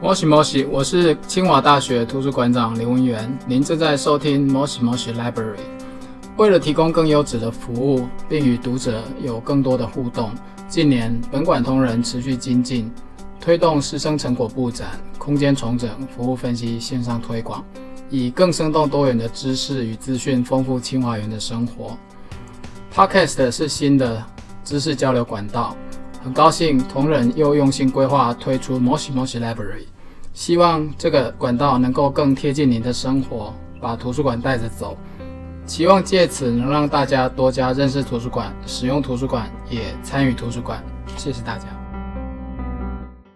摩西摩西，我是清华大学图书馆长刘文元。您正在收听摩西摩西 Library。为了提供更优质的服务，并与读者有更多的互动，近年本馆同仁持续精进，推动师生成果布展、空间重整、服务分析线上推广，以更生动多元的知识与资讯丰富清华园的生活。Podcast 是新的知识交流管道。很高兴同仁又用心规划推出 Moshi Moshi Library，希望这个管道能够更贴近您的生活，把图书馆带着走。期望借此能让大家多加认识图书馆，使用图书馆，也参与图书馆。谢谢大家。